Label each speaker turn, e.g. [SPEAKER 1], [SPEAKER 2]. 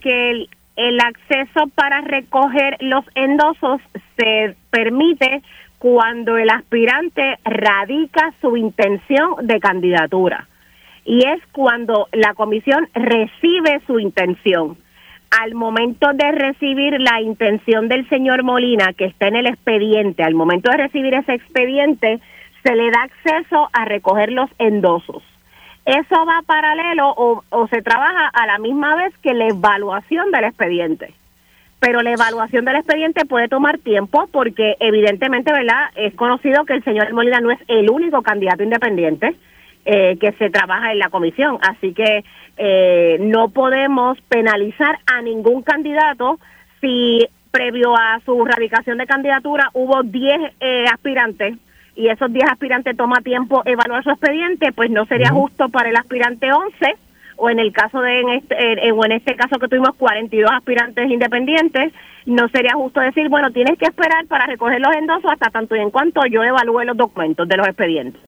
[SPEAKER 1] que el, acceso para recoger los endosos se permite cuando el aspirante radica su intención de candidatura. Y es cuando la comisión recibe su intención. Al momento de recibir la intención del señor Molina, que está en el expediente, al momento de recibir ese expediente, se le da acceso a recoger los endosos. Eso va paralelo o, o se trabaja a la misma vez que la evaluación del expediente pero la evaluación del expediente puede tomar tiempo porque evidentemente, ¿verdad? Es conocido que el señor Molina no es el único candidato independiente eh, que se trabaja en la comisión, así que eh, no podemos penalizar a ningún candidato si previo a su radicación de candidatura hubo 10 eh, aspirantes y esos 10 aspirantes toma tiempo evaluar su expediente, pues no sería justo para el aspirante 11 o en el caso de en este, o en este caso que tuvimos 42 aspirantes independientes, no sería justo decir, bueno, tienes que esperar para recoger los endosos hasta tanto y en cuanto yo evalúe los documentos de los expedientes.